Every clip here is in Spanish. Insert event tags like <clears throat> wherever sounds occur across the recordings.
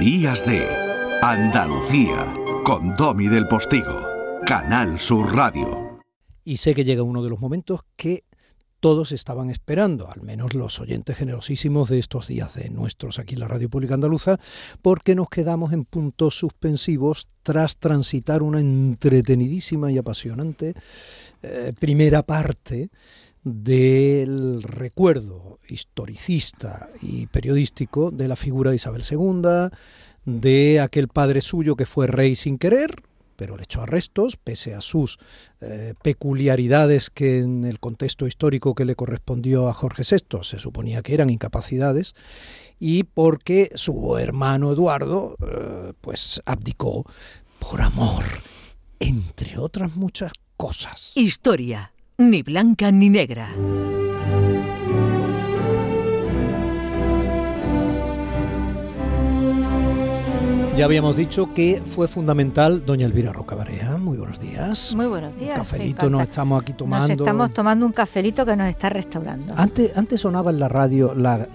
Días de Andalucía con Domi del Postigo, Canal Sur Radio. Y sé que llega uno de los momentos que todos estaban esperando, al menos los oyentes generosísimos de estos días de nuestros aquí en la Radio Pública Andaluza, porque nos quedamos en puntos suspensivos tras transitar una entretenidísima y apasionante eh, primera parte del recuerdo historicista y periodístico de la figura de Isabel II, de aquel padre suyo que fue rey sin querer, pero le echó arrestos, pese a sus eh, peculiaridades que en el contexto histórico que le correspondió a Jorge VI se suponía que eran incapacidades, y porque su hermano Eduardo eh, pues abdicó por amor, entre otras muchas cosas. Historia, ni blanca ni negra. Ya habíamos dicho que fue fundamental doña Elvira Rocabarea. Muy buenos días. Muy buenos días. Un cafelito nos estamos aquí tomando. Nos estamos tomando un cafelito que nos está restaurando. Antes, antes sonaba en la radio la,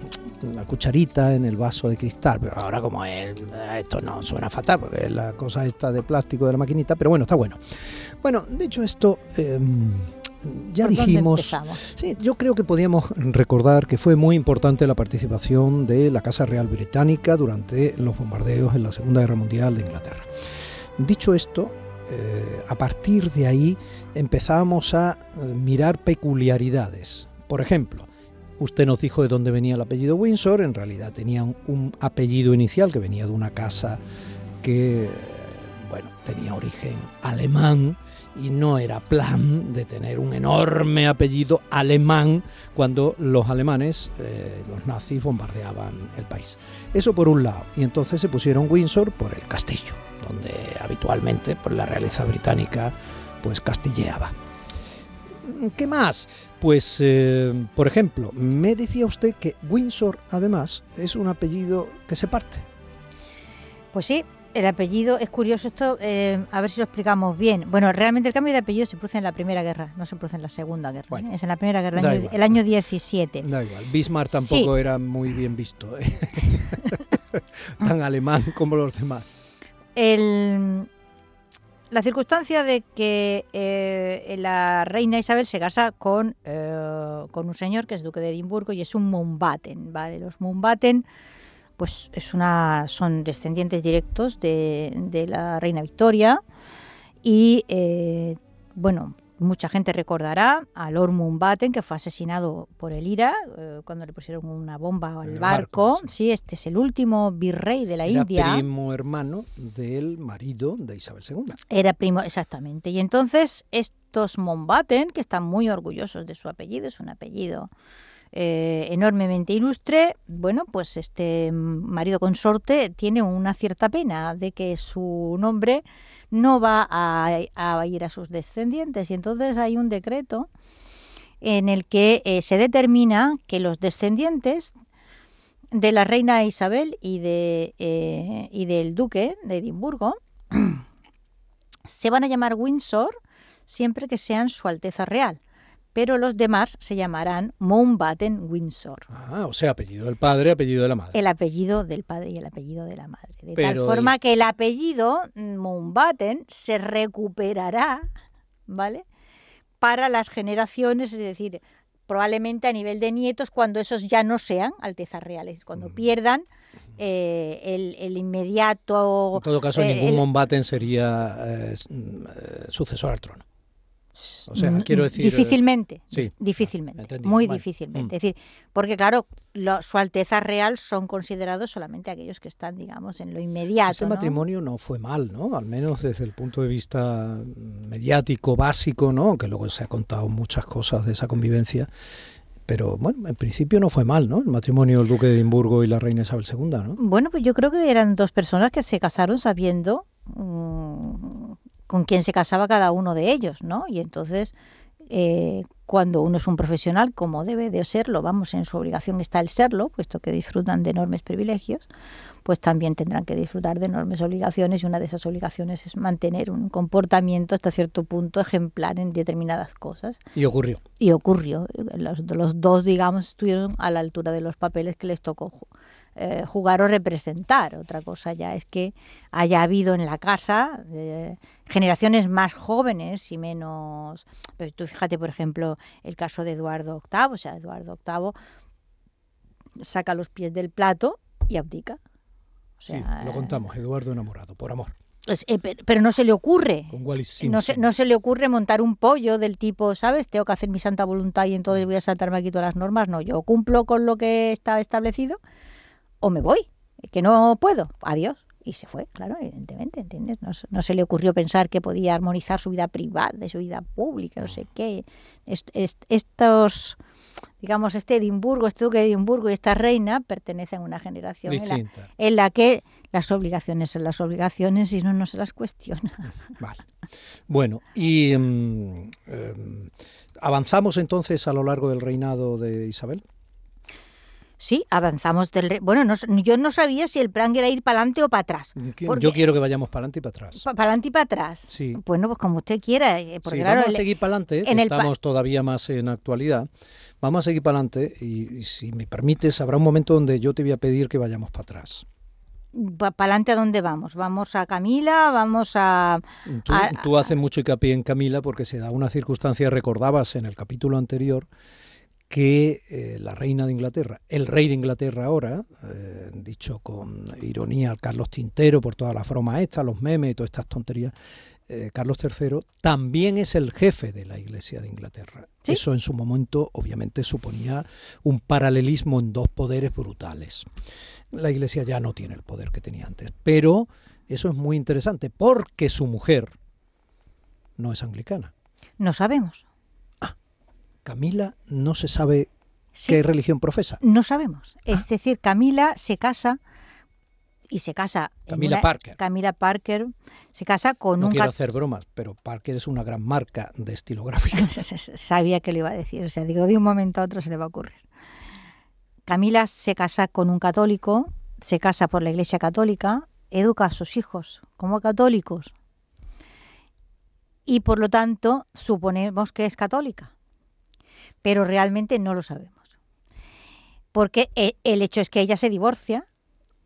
cucharita en el vaso de cristal, pero ahora como es, esto no suena fatal porque es la cosa esta de plástico de la maquinita, pero bueno, está bueno. Bueno, dicho esto, em, ya dijimos. Sí, yo creo que podíamos recordar que fue muy importante la participación de la Casa Real Británica durante los bombardeos en la Segunda Guerra Mundial de Inglaterra. Dicho esto, eh, a partir de ahí empezamos a eh, mirar peculiaridades. Por ejemplo, usted nos dijo de dónde venía el apellido Windsor, en realidad tenía un apellido inicial que venía de una casa que, bueno, tenía origen alemán y no era plan de tener un enorme apellido alemán cuando los alemanes, eh, los nazis, bombardeaban el país. Eso por un lado. Y entonces se pusieron Windsor por el castillo, donde habitualmente por la realeza británica pues castilleaba. ¿Qué más? Pues, eh, por ejemplo, me decía usted que Windsor, además, es un apellido que se parte. Pues sí, el apellido es curioso esto, eh, a ver si lo explicamos bien. Bueno, realmente el cambio de apellido se produce en la Primera Guerra, no se produce en la Segunda Guerra. ¿eh? Es en la Primera Guerra, el año, 17. Da igual, Bismarck tampoco era muy bien visto, ¿eh? <laughs> tan alemán como los demás. la circunstancia de que la reina Isabel se casa con, con un señor que es duque de Edimburgo y es un Mountbatten, ¿vale? Los Mountbatten pues es una, son descendientes directos de, la reina Victoria y eh, bueno, mucha gente recordará a Lord Mountbatten que fue asesinado por el IRA eh, cuando le pusieron una bomba al barco. sí. este es el último virrey de la Era India. primo hermano del marido de Isabel II. Era primo, exactamente. Y entonces estos Mountbatten, que están muy orgullosos de su apellido, es un apellido eh, enormemente ilustre, bueno, pues este marido consorte tiene una cierta pena de que su nombre no va a, ir a sus descendientes. Y entonces hay un decreto en el que eh, se determina que los descendientes de la reina Isabel y, de, eh, y del duque de Edimburgo <clears throat> se van a llamar Windsor siempre que sean su Alteza Real pero los demás se llamarán Mountbatten Windsor. Ah, o sea, apellido del padre, apellido de la madre. El apellido del padre y el apellido de la madre. De tal forma que el apellido Mountbatten se recuperará, ¿vale? Para las generaciones, es decir, probablemente a nivel de nietos, cuando esos ya no sean altezas reales, cuando mm. pierdan eh, el, inmediato... En todo caso, eh, ningún Mountbatten sería eh, sucesor al trono. O sea, quiero decir. Difícilmente. Sí. Difícilmente. Muy difícilmente. Mm. Es decir, porque claro, su Alteza Real son considerados solamente aquellos que están, digamos, en lo inmediato. Ese matrimonio no fue mal, ¿no? Al menos desde el punto de vista mediático, básico, ¿no? Que luego se ha contado muchas cosas de esa convivencia. Pero bueno, en principio no fue mal, ¿no? El matrimonio del duque de Edimburgo y la reina Isabel II, ¿no? Bueno, pues yo creo que eran dos personas que se casaron sabiendo mm, con quién se casaba cada uno de ellos, ¿no? Y entonces, eh, cuando uno es un profesional, como debe de serlo, vamos, en su obligación está el serlo, puesto que disfrutan de enormes privilegios, pues también tendrán que disfrutar de enormes obligaciones y una de esas obligaciones es mantener un comportamiento hasta cierto punto ejemplar en determinadas cosas. Y ocurrió. Y ocurrió. Los, los dos, digamos, estuvieron a la altura de los papeles que les tocó eh, jugar o representar. Otra cosa ya es que haya habido en la casa eh, generaciones más jóvenes y menos... Pero tú fíjate, por ejemplo, el caso de Eduardo VIII, o sea, Eduardo VIII saca los pies del plato y abdica. O Sí, lo contamos, Eduardo enamorado, por amor. eh, pero no se le ocurre. Con Wallis No se, no se le ocurre montar un pollo del tipo, ¿sabes? Tengo que hacer mi santa voluntad y entonces voy a saltarme aquí todas las normas. No, yo cumplo con lo que está establecido o me voy, que no puedo. Adiós. Y se fue, claro, evidentemente, ¿entiendes? No, se- no se le ocurrió pensar que podía armonizar su vida privada de su vida pública, no sé qué. Est- est- estos, digamos, este Edimburgo, este duque de Edimburgo y esta reina pertenecen a una generación en la, en la que las obligaciones son las obligaciones y no, no se las cuestiona. <laughs> Vale. Bueno, y mm, em, avanzamos entonces a lo largo del reinado de Isabel. Sí, avanzamos del... Bueno, no yo no sabía si el plan era ir para adelante o para atrás. Que- Porque- Yo quiero que vayamos para adelante y para atrás. Para adelante y para atrás. Sí. Bueno, pues como usted quiera. eh, Porque Sí, claro, vamos a seguir para adelante, el pa- estamos todavía más en actualidad. Vamos a seguir para adelante y, y si me permites, habrá un momento donde yo te voy a pedir que vayamos para atrás. ¿Para adelante a dónde vamos? ¿Vamos a Camila? ¿Vamos a...? Tú, a- tú haces mucho hincapié en Camila porque se da una circunstancia, recordabas en el capítulo anterior, que eh, la reina de Inglaterra, el rey de Inglaterra ahora, eh, dicho con ironía al Carlos Tintero por todas las bromas estas, los memes y todas estas tonterías, eh, Carlos III también es el jefe de la Iglesia de Inglaterra. ¿Sí? Eso en su momento obviamente suponía un paralelismo en dos poderes brutales. La Iglesia ya no tiene el poder que tenía antes, pero eso es muy interesante porque su mujer no es anglicana. No sabemos. Camila no se sabe Sí, qué religión profesa. no sabemos. Ah. Es decir, Camila se casa y se casa... Camila una- Parker. Camila Parker se casa con No un... quiero cat- hacer bromas, pero Parker es una gran marca de estilo gráfico. <laughs> Sabía que lo iba a decir. O sea, digo, de un momento a otro se le va a ocurrir. Camila se casa con un católico, se casa por la Iglesia Católica, educa a sus hijos como católicos y por lo tanto suponemos que es católica, pero realmente no lo sabemos. Porque e- el hecho es que ella se divorcia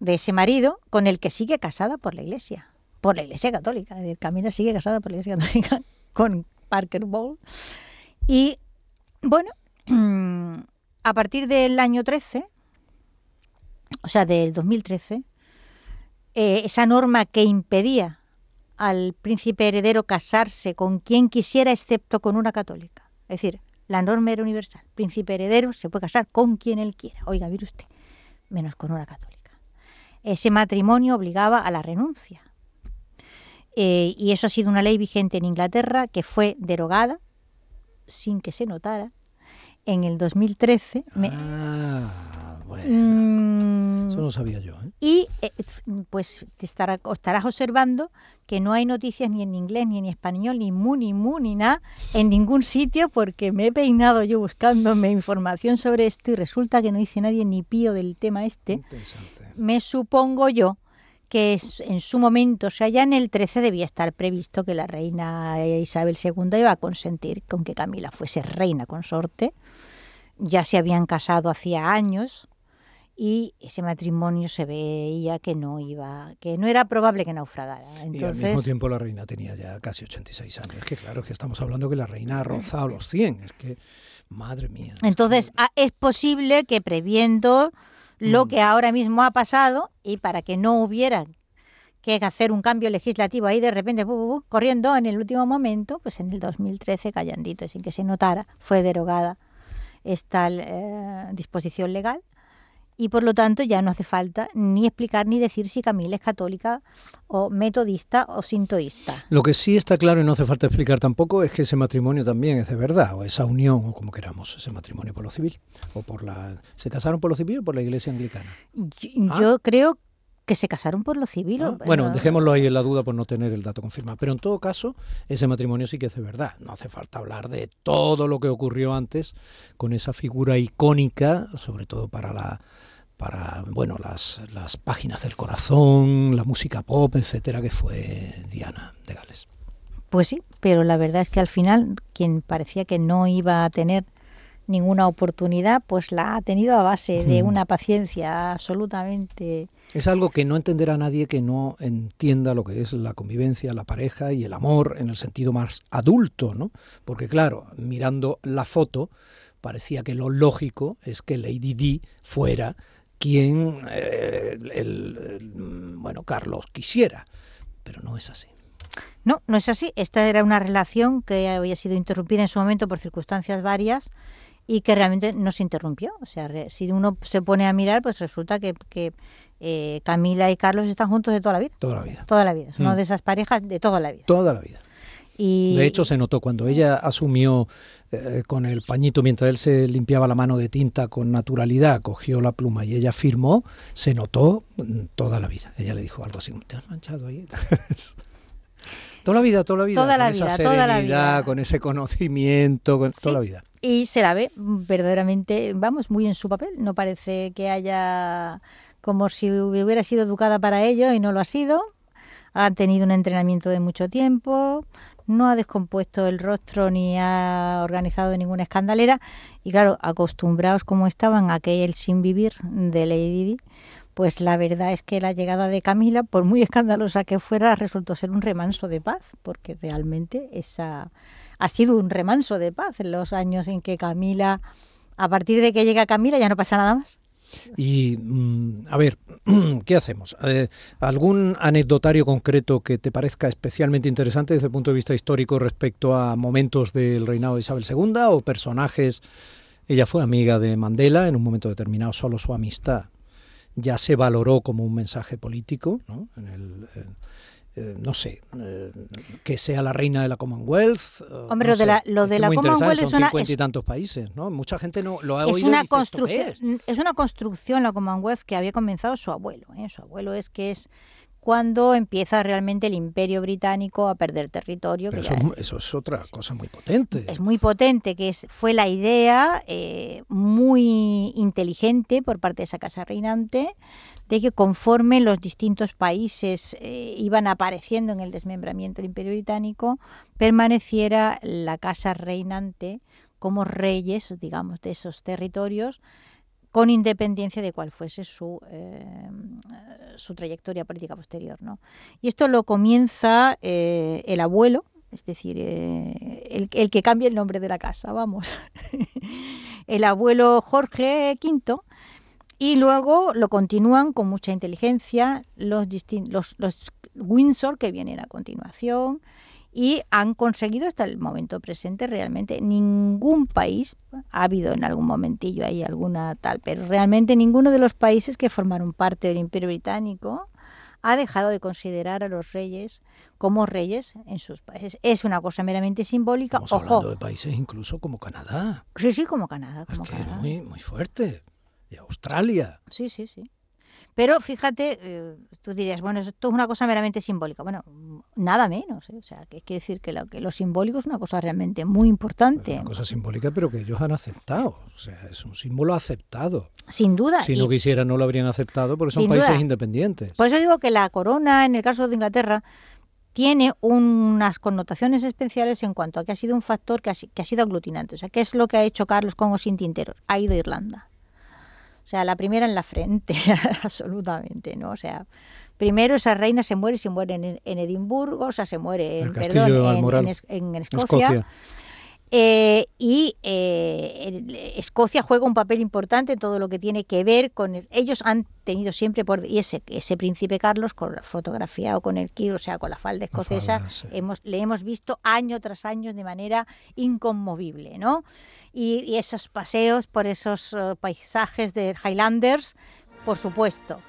de ese marido con el que sigue casada por la Iglesia, por la Iglesia Católica. Es Camila sigue casada por la Iglesia Católica <laughs> con Parker Bowl. Y bueno, a partir del año 13, o sea, del 2013, eh, esa norma que impedía al príncipe heredero casarse con quien quisiera excepto con una católica. Es decir, la norma era universal. Príncipe heredero se puede casar con quien él quiera. Oiga, mire usted, menos con una católica. Ese matrimonio obligaba a la renuncia. Eh, y eso ha sido una ley vigente en Inglaterra que fue derogada sin que se notara en el 2013. Me- Ah, bueno. Mm, Eso no sabía yo. ¿eh? y eh, pues te estará- estarás observando que no hay noticias ni en inglés, ni en español, ni mu, ni mu, ni nada, en ningún sitio, porque me he peinado yo buscándome información sobre esto y resulta que no dice nadie ni pío del tema este. Interesante. Me supongo yo que es- en su momento, o sea, ya en el 13 debía estar previsto que la reina Isabel II iba a consentir con que Camila fuese reina consorte. Ya se habían casado hacía años y ese matrimonio se veía que no iba, que no era probable que naufragara. Y al mismo tiempo la reina tenía ya casi 86 años. Es que claro, es que estamos hablando que la reina ha rozado los 100. Es que, madre mía. es entonces ah, es posible que previendo lo Mm. que ahora mismo ha pasado y para que no hubiera que hacer un cambio legislativo ahí de repente bu, bu, bu, corriendo en el último momento, pues en el 2013 callandito sin que se notara fue derogada esta eh, disposición legal y por lo tanto ya no hace falta ni explicar ni decir si Camila es católica o metodista o sintoísta. Lo que sí está claro y no hace falta explicar tampoco es que ese matrimonio también es de verdad, o esa unión, o como queramos, ese matrimonio por lo civil, o por la... ¿Se casaron por lo civil o por la iglesia anglicana? Yo, Ah. yo creo que se casaron por lo civil. Ah, Bueno, no- dejémoslo ahí en la duda por no tener el dato confirmado. Pero en todo caso, ese matrimonio sí que es de verdad. No hace falta hablar de todo lo que ocurrió antes con esa figura icónica, sobre todo para la para bueno las, las páginas del corazón, la música pop, etcétera, que fue Diana de Gales. Pues sí, pero la verdad es que al final quien parecía que no iba a tener ninguna oportunidad, pues la ha tenido a base de una paciencia absolutamente es algo que no entenderá nadie que no entienda lo que es la convivencia, la pareja y el amor en el sentido más adulto, ¿no? Porque claro, mirando la foto, parecía que lo lógico es que Lady Di fuera quien eh, el, bueno, Carlos quisiera, pero no es así. No, no es así. Esta era una relación que había sido interrumpida en su momento por circunstancias varias y que realmente no se interrumpió. O sea, si uno se pone a mirar, pues resulta que, que eh, Camila y Carlos están juntos de toda la vida. Toda la vida. Toda la vida. Son una mm. de esas parejas de toda la vida. Toda la vida. Y... De hecho, se notó cuando ella asumió eh, con el pañito mientras él se limpiaba la mano de tinta con naturalidad, cogió la pluma y ella firmó, se notó mm, toda la vida. Ella le dijo algo así, ¿te has manchado ahí? <laughs> toda la vida, toda la vida. Toda la con vida, esa serenidad, con ese conocimiento, con toda la vida. Y se la ve verdaderamente, vamos, muy en su papel. No parece que haya como si hubiera sido educada para ello y no lo ha sido. Ha tenido un entrenamiento de mucho tiempo, no ha descompuesto el rostro ni ha organizado ninguna escandalera. Y claro, acostumbrados como estaban a aquel sin vivir de Lady Di, pues la verdad es que la llegada de Camila, por muy escandalosa que fuera, resultó ser un remanso de paz, porque realmente esa ha sido un remanso de paz en los años en que Camila, a partir de que llega Camila ya no pasa nada más. Y mm, a ver, <clears throat> ¿qué hacemos? Eh, ¿Algún anecdotario concreto que te parezca especialmente interesante desde el punto de vista histórico respecto a momentos del reinado de Isabel II o personajes? Ella fue amiga de Mandela, en un momento determinado solo su amistad ya se valoró como un mensaje político, ¿no? En el, eh, no sé, eh, que sea la reina de la Commonwealth. Hombre, lo de la, lo de la Commonwealth es una... y tantos países, ¿no? Mucha gente no lo ha es oído una construcción, es? una construcción la Commonwealth que había comenzado su abuelo. ¿eh? Su abuelo es que es cuando empieza realmente el imperio británico a perder territorio. eso, es, otra cosa muy potente. Es muy potente, que es, fue la idea eh, muy inteligente por parte de esa casa reinante de que conforme los distintos países eh, iban apareciendo en el desmembramiento del imperio británico, permaneciera la casa reinante como reyes, digamos, de esos territorios con independencia de cuál fuese su, eh, su trayectoria política posterior. ¿no? Y esto lo comienza eh, el abuelo, es decir, eh, el, el, que cambia el nombre de la casa, vamos, <laughs> el abuelo Jorge V, y luego lo continúan con mucha inteligencia los, los, los Windsor que vienen a continuación, y han conseguido hasta el momento presente realmente ningún país, ha habido en algún momentillo ahí alguna tal, pero realmente ninguno de los países que formaron parte del Imperio Británico ha dejado de considerar a los reyes como reyes en sus países. Es una cosa meramente simbólica. Estamos hablando de países incluso como Canadá. Sí, sí, como Canadá. es que es muy, muy fuerte. Y Australia. Sí, sí, sí. Pero fíjate, eh, tú dirías, bueno, esto es una cosa meramente simbólica. Bueno, nada menos. ¿eh? O sea, que hay que decir que lo, que lo simbólico es una cosa realmente muy importante. Es una cosa simbólica, pero que ellos han aceptado. O sea, es un símbolo aceptado. Sin duda. Si no quisieran, no lo habrían aceptado porque son países independientes. Por eso digo que la corona, en el caso de Inglaterra, tiene unas connotaciones especiales en cuanto a que ha sido un factor que ha, que ha sido aglutinante. O sea, ¿qué es lo que ha hecho Carlos con o sin tintero? Ha ido a Irlanda. O sea, la primera en la frente, <laughs> absolutamente, ¿no? O sea, primero esa reina se muere, se muere en, Edimburgo, o sea, se muere en, perdón, en, Escocia. Eh, y eh, Escocia juega un papel importante en todo lo que tiene que ver con... ellos han tenido siempre, por y ese, ese príncipe Carlos, con fotografiado con el kilo, o sea, con la falda escocesa, hemos, le hemos visto año tras año de manera inconmovible, ¿no? Y, esos paseos por esos eh, paisajes de Highlanders, por supuecio.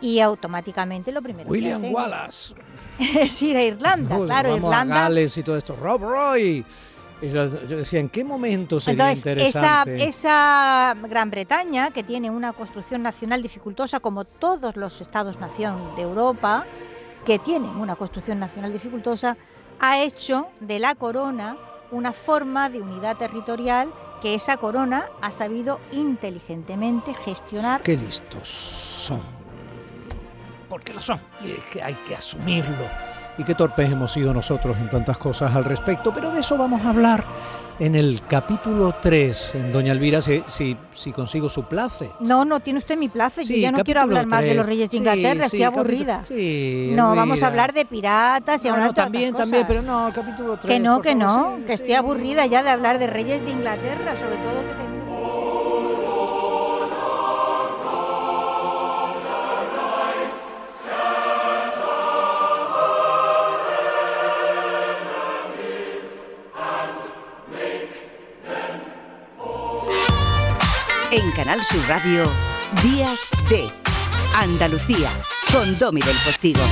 Y automáticamente lo primero William Wallace. <laughs> es ir a Irlanda, claro, Irlanda. Gales y todo esto. Rob Roy. Yo decía, ¿en qué momento sería interesante? Esa, esa Gran Bretaña, que tiene una construcción nacional dificultosa, como todos los Estados-nación de Europa, que tienen una construcción nacional dificultosa, ha hecho de la corona una forma de unidad territorial que esa corona ha sabido inteligentemente gestionar. Qué listos son. Porque lo son. Y es que hay que asumirlo y qué torpes hemos sido nosotros en tantas cosas al respecto, pero de eso vamos a hablar en el capítulo 3, en Doña Elvira, si, si, si consigo su place. No, no, tiene usted mi place. Yo ya no quiero hablar más de los reyes de Inglaterra, estoy aburrida. no, vamos a hablar de piratas y ahora también, también, pero no, el capítulo 3. Que no, que no, que estoy aburrida ya de hablar de reyes de Inglaterra, sobre todo que Canal Sur Radio, Días de Andalucía, con Domi del Postigo.